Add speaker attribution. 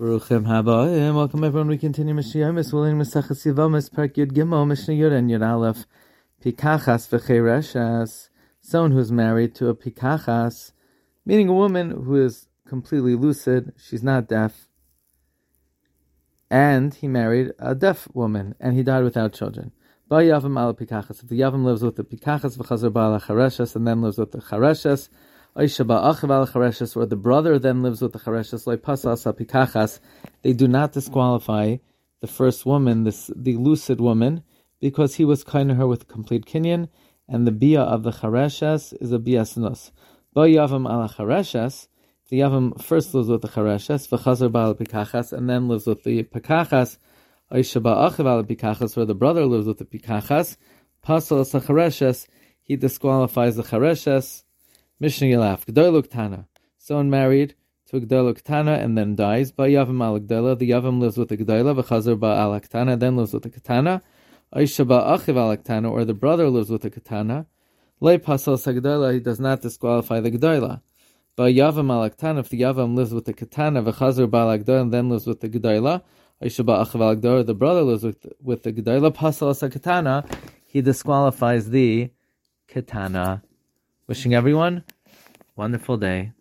Speaker 1: Baruchim haba. Welcome everyone. We continue. We're learning Mesachas Yivamis, Parak Yud Gimel, Mishnah Yud and Yud Aleph. Pikachas v'chereshes. Someone who's married to a pikachas, meaning a woman who is completely lucid. She's not deaf. And he married a deaf woman, and he died without children. Ba yavam ala pikachas. If the yavam lives with the pikachas v'chazar ba'ala chareshes, and then lives with the chareshes, or the brother then lives with the chareshes, they do not disqualify the first woman, this, the lucid woman, because he was kind to her with complete kinyan, and the bia of the chareshes is a bia snus. Ba yavam ala chareshes, the yavam first lives with the chareshes, v'chazar ba'al pikachas, and then lives with the pikachas, Oishaba achiv ala pikachas, where the brother lives with the pikachas, pasal chareshes, he disqualifies the chareshes, Mishnah Yelaf, Gdoiluk Tana. Someone married to a Gdoiluk Tana and then dies. By Yavam al. The Yavam lives with the Gdoila. V'chazar ba al Tana, then lives with the Katana. Aisha ba Achiv al or the brother lives with the Katana. Le Pasal Sagdoila, he does not disqualify the Gdoila. Ba Yavam al if the Yavam lives with the Katana, V'chazar ba al Gdoila, and then lives with the Gdoila. Aisha ba Achiv al the brother lives with, with the Gdoila. Pasal Katana, he disqualifies the Katana. Wishing everyone wonderful day.